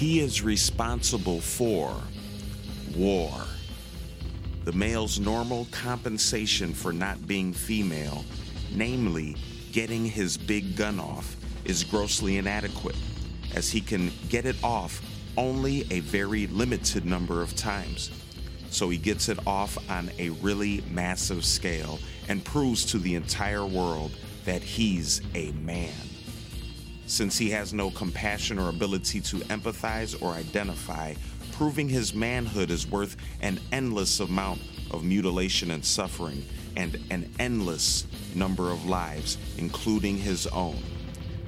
He is responsible for war. The male's normal compensation for not being female, namely getting his big gun off, is grossly inadequate, as he can get it off only a very limited number of times. So he gets it off on a really massive scale and proves to the entire world that he's a man. Since he has no compassion or ability to empathize or identify, proving his manhood is worth an endless amount of mutilation and suffering and an endless number of lives, including his own.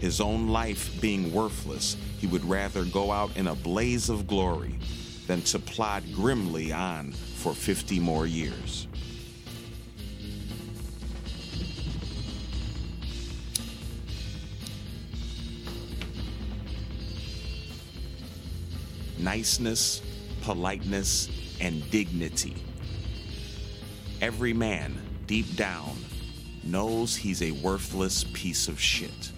His own life being worthless, he would rather go out in a blaze of glory than to plod grimly on for 50 more years. Niceness, politeness, and dignity. Every man, deep down, knows he's a worthless piece of shit.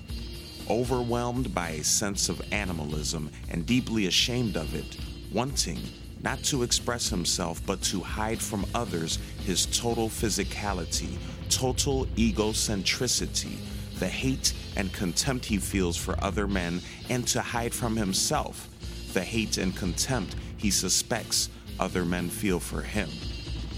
Overwhelmed by a sense of animalism and deeply ashamed of it, wanting not to express himself but to hide from others his total physicality, total egocentricity, the hate and contempt he feels for other men, and to hide from himself the hate and contempt he suspects other men feel for him.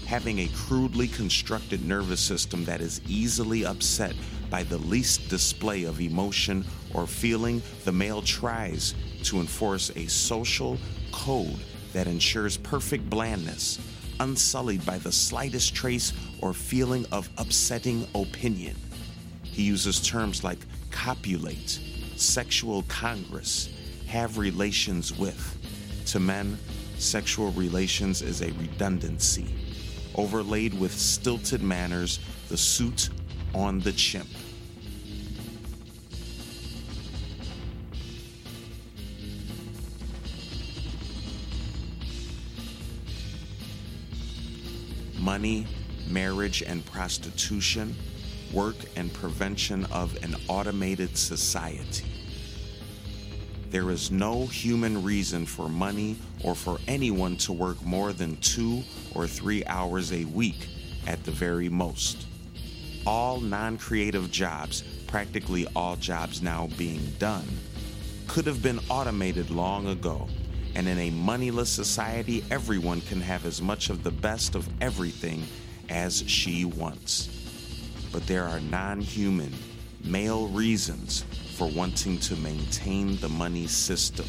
Having a crudely constructed nervous system that is easily upset by the least display of emotion or feeling, the male tries to enforce a social code that ensures perfect blandness, unsullied by the slightest trace or feeling of upsetting opinion. He uses terms like copulate, sexual congress, have relations with. To men, sexual relations is a redundancy, overlaid with stilted manners, the suit on the chimp. money, marriage and prostitution, work and prevention of an automated society. There is no human reason for money or for anyone to work more than two or three hours a week at the very most. All non creative jobs, practically all jobs now being done, could have been automated long ago and in a moneyless society, everyone can have as much of the best of everything as she wants. But there are non human, male reasons for wanting to maintain the money system.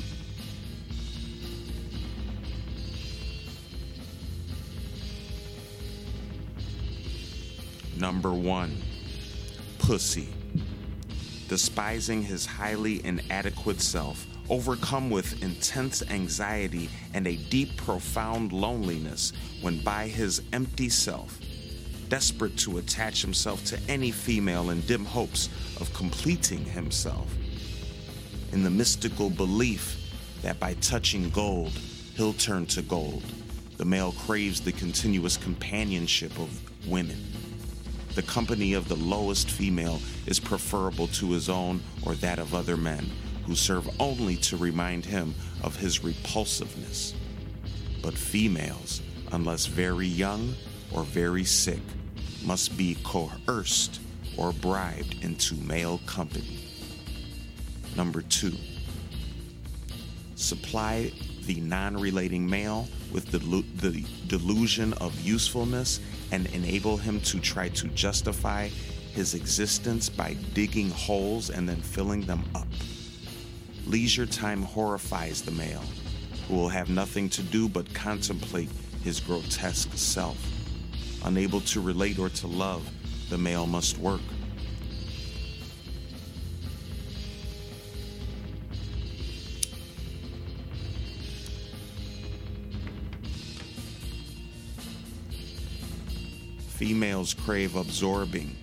Number one, pussy. Despising his highly inadequate self overcome with intense anxiety and a deep, profound loneliness when by his empty self, desperate to attach himself to any female in dim hopes of completing himself. In the mystical belief that by touching gold, he'll turn to gold, the male craves the continuous companionship of women. The company of the lowest female is preferable to his own or that of other men who serve only to remind him of his repulsiveness. But females, unless very young or very sick, must be coerced or bribed into male company. Number two, supply the non relating male with the, the delusion of usefulness and enable him to try to justify his existence by digging holes and then filling them up. Leisure time horrifies the male, who will have nothing to do but contemplate his grotesque self. Unable to relate or to love, the male must work. Females crave absorbing,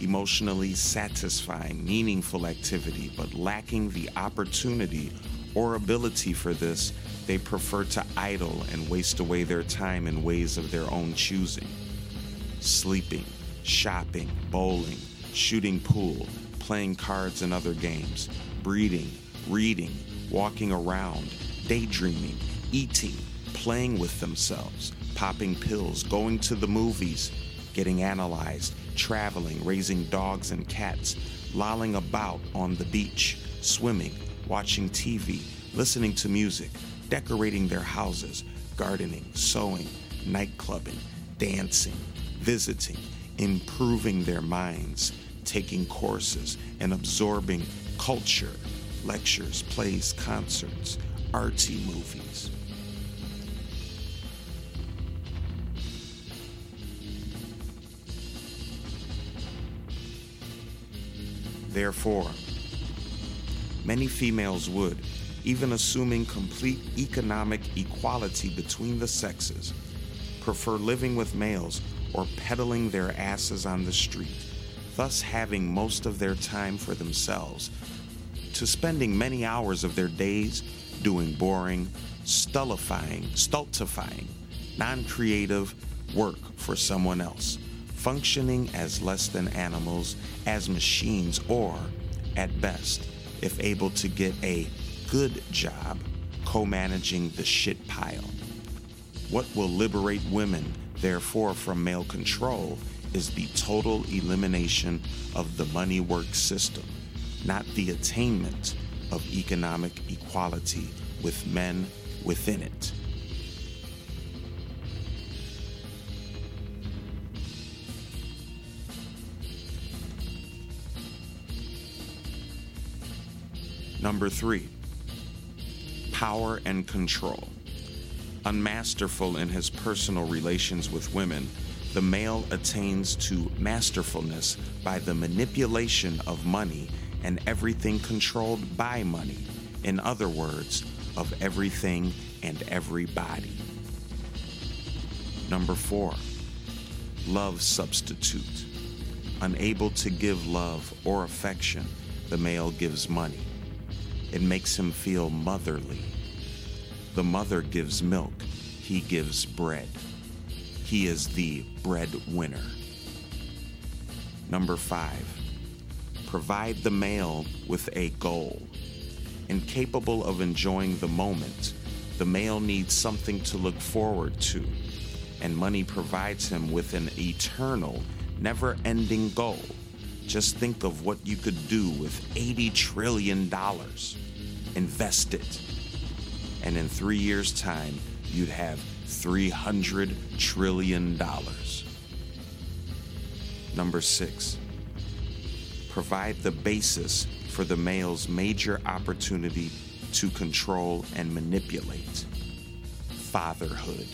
emotionally satisfying, meaningful activity, but lacking the opportunity or ability for this, they prefer to idle and waste away their time in ways of their own choosing. Sleeping, shopping, bowling, shooting pool, playing cards and other games, breeding, reading, walking around, daydreaming, eating, playing with themselves, popping pills, going to the movies, getting analyzed, traveling, raising dogs and cats, lolling about on the beach, swimming, watching TV, listening to music, decorating their houses, gardening, sewing, nightclubbing, dancing, visiting, improving their minds, taking courses, and absorbing culture, lectures, plays, concerts, artsy movies. Therefore, many females would, even assuming complete economic equality between the sexes, prefer living with males or peddling their asses on the street, thus having most of their time for themselves, to spending many hours of their days doing boring, stultifying, stultifying, non creative work for someone else, functioning as less than animals, as machines, or, at best, if able to get a good job, co managing the shit pile. What will liberate women, therefore, from male control is the total elimination of the money work system, not the attainment of economic equality with men within it. Number three, power and control. Unmasterful in his personal relations with women, the male attains to masterfulness by the manipulation of money and everything controlled by money. In other words, of everything and everybody. Number four, love substitute. Unable to give love or affection, the male gives money. It makes him feel motherly. The mother gives milk, he gives bread. He is the breadwinner. Number five, provide the male with a goal. Incapable of enjoying the moment, the male needs something to look forward to, and money provides him with an eternal, never ending goal. Just think of what you could do with $80 trillion. Invest it. And in three years' time, you'd have $300 trillion. Number six, provide the basis for the male's major opportunity to control and manipulate fatherhood.